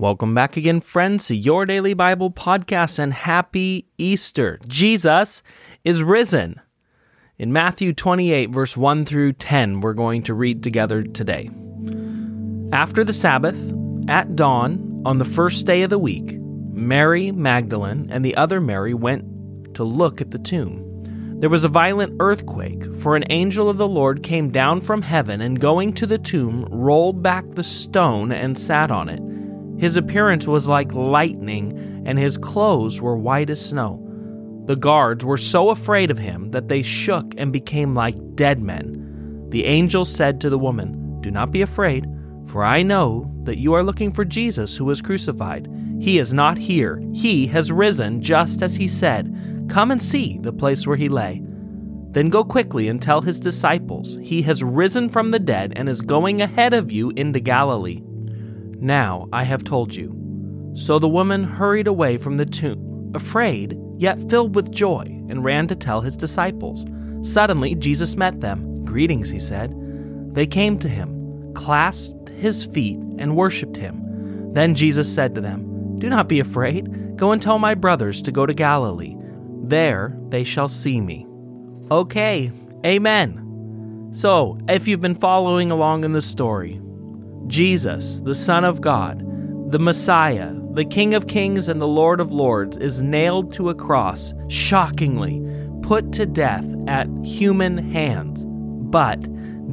Welcome back again, friends, to your daily Bible podcast and happy Easter. Jesus is risen. In Matthew 28, verse 1 through 10, we're going to read together today. After the Sabbath, at dawn, on the first day of the week, Mary Magdalene and the other Mary went to look at the tomb. There was a violent earthquake, for an angel of the Lord came down from heaven and going to the tomb, rolled back the stone and sat on it. His appearance was like lightning, and his clothes were white as snow. The guards were so afraid of him that they shook and became like dead men. The angel said to the woman, Do not be afraid, for I know that you are looking for Jesus who was crucified. He is not here, he has risen, just as he said. Come and see the place where he lay. Then go quickly and tell his disciples, He has risen from the dead and is going ahead of you into Galilee. Now I have told you. So the woman hurried away from the tomb, afraid, yet filled with joy, and ran to tell his disciples. Suddenly Jesus met them. Greetings, he said. They came to him, clasped his feet, and worshipped him. Then Jesus said to them, Do not be afraid. Go and tell my brothers to go to Galilee. There they shall see me. Okay, amen. So, if you've been following along in the story, Jesus, the Son of God, the Messiah, the King of Kings and the Lord of Lords, is nailed to a cross, shockingly, put to death at human hands. But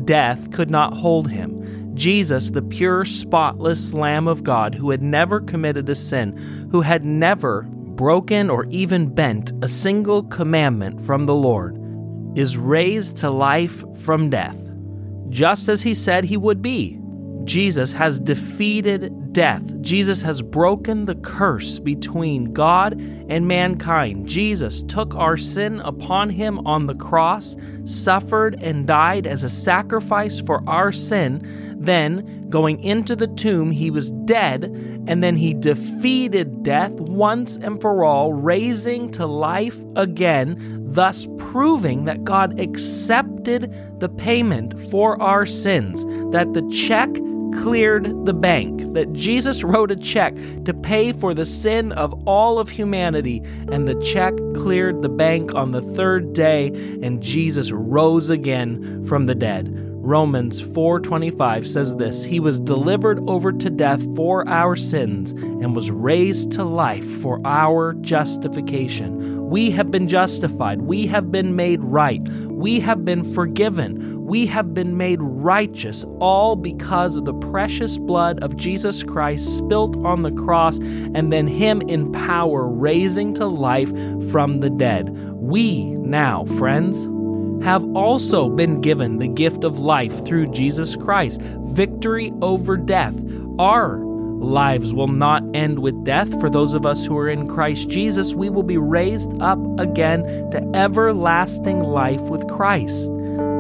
death could not hold him. Jesus, the pure, spotless Lamb of God, who had never committed a sin, who had never broken or even bent a single commandment from the Lord, is raised to life from death, just as he said he would be. Jesus has defeated death. Jesus has broken the curse between God and mankind. Jesus took our sin upon him on the cross, suffered and died as a sacrifice for our sin. Then, going into the tomb, he was dead, and then he defeated death once and for all, raising to life again, thus proving that God accepted the payment for our sins, that the check cleared the bank, that Jesus wrote a check to pay for the sin of all of humanity, and the check cleared the bank on the third day, and Jesus rose again from the dead. Romans 4:25 says this, he was delivered over to death for our sins and was raised to life for our justification. We have been justified, we have been made right, we have been forgiven, we have been made righteous all because of the precious blood of Jesus Christ spilt on the cross and then him in power raising to life from the dead. We now, friends, have also been given the gift of life through Jesus Christ, victory over death. Our lives will not end with death. For those of us who are in Christ Jesus, we will be raised up again to everlasting life with Christ.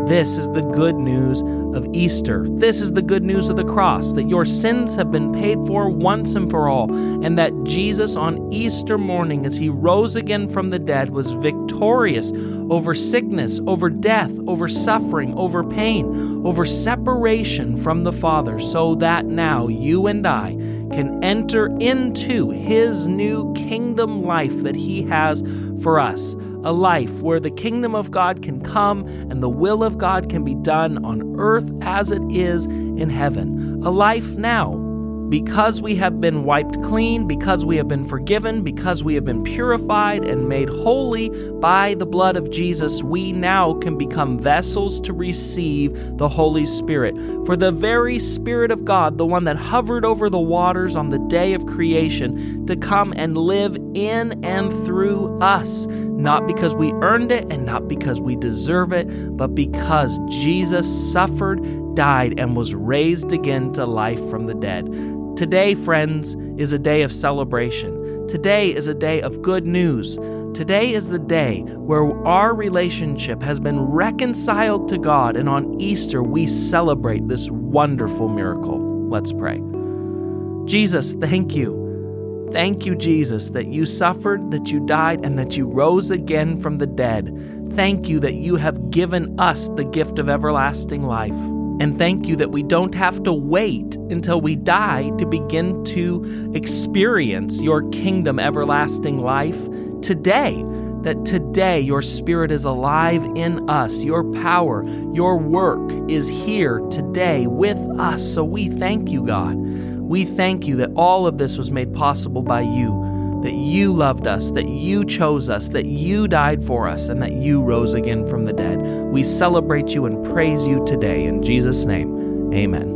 This is the good news of Easter. This is the good news of the cross that your sins have been paid for once and for all, and that Jesus on Easter morning, as he rose again from the dead, was victorious over sickness, over death, over suffering, over pain, over separation from the Father, so that now you and I can enter into his new kingdom life that he has for us a life where the kingdom of God can come and the will of God can be done on earth as it is in heaven. A life now because we have been wiped clean, because we have been forgiven, because we have been purified and made holy by the blood of Jesus, we now can become vessels to receive the Holy Spirit. For the very Spirit of God, the one that hovered over the waters on the day of creation, to come and live in and through us, not because we earned it and not because we deserve it, but because Jesus suffered, died, and was raised again to life from the dead. Today, friends, is a day of celebration. Today is a day of good news. Today is the day where our relationship has been reconciled to God, and on Easter we celebrate this wonderful miracle. Let's pray. Jesus, thank you. Thank you, Jesus, that you suffered, that you died, and that you rose again from the dead. Thank you that you have given us the gift of everlasting life. And thank you that we don't have to wait until we die to begin to experience your kingdom everlasting life today. That today your spirit is alive in us. Your power, your work is here today with us. So we thank you, God. We thank you that all of this was made possible by you that you loved us, that you chose us, that you died for us, and that you rose again from the dead. We celebrate you and praise you today. In Jesus' name, amen.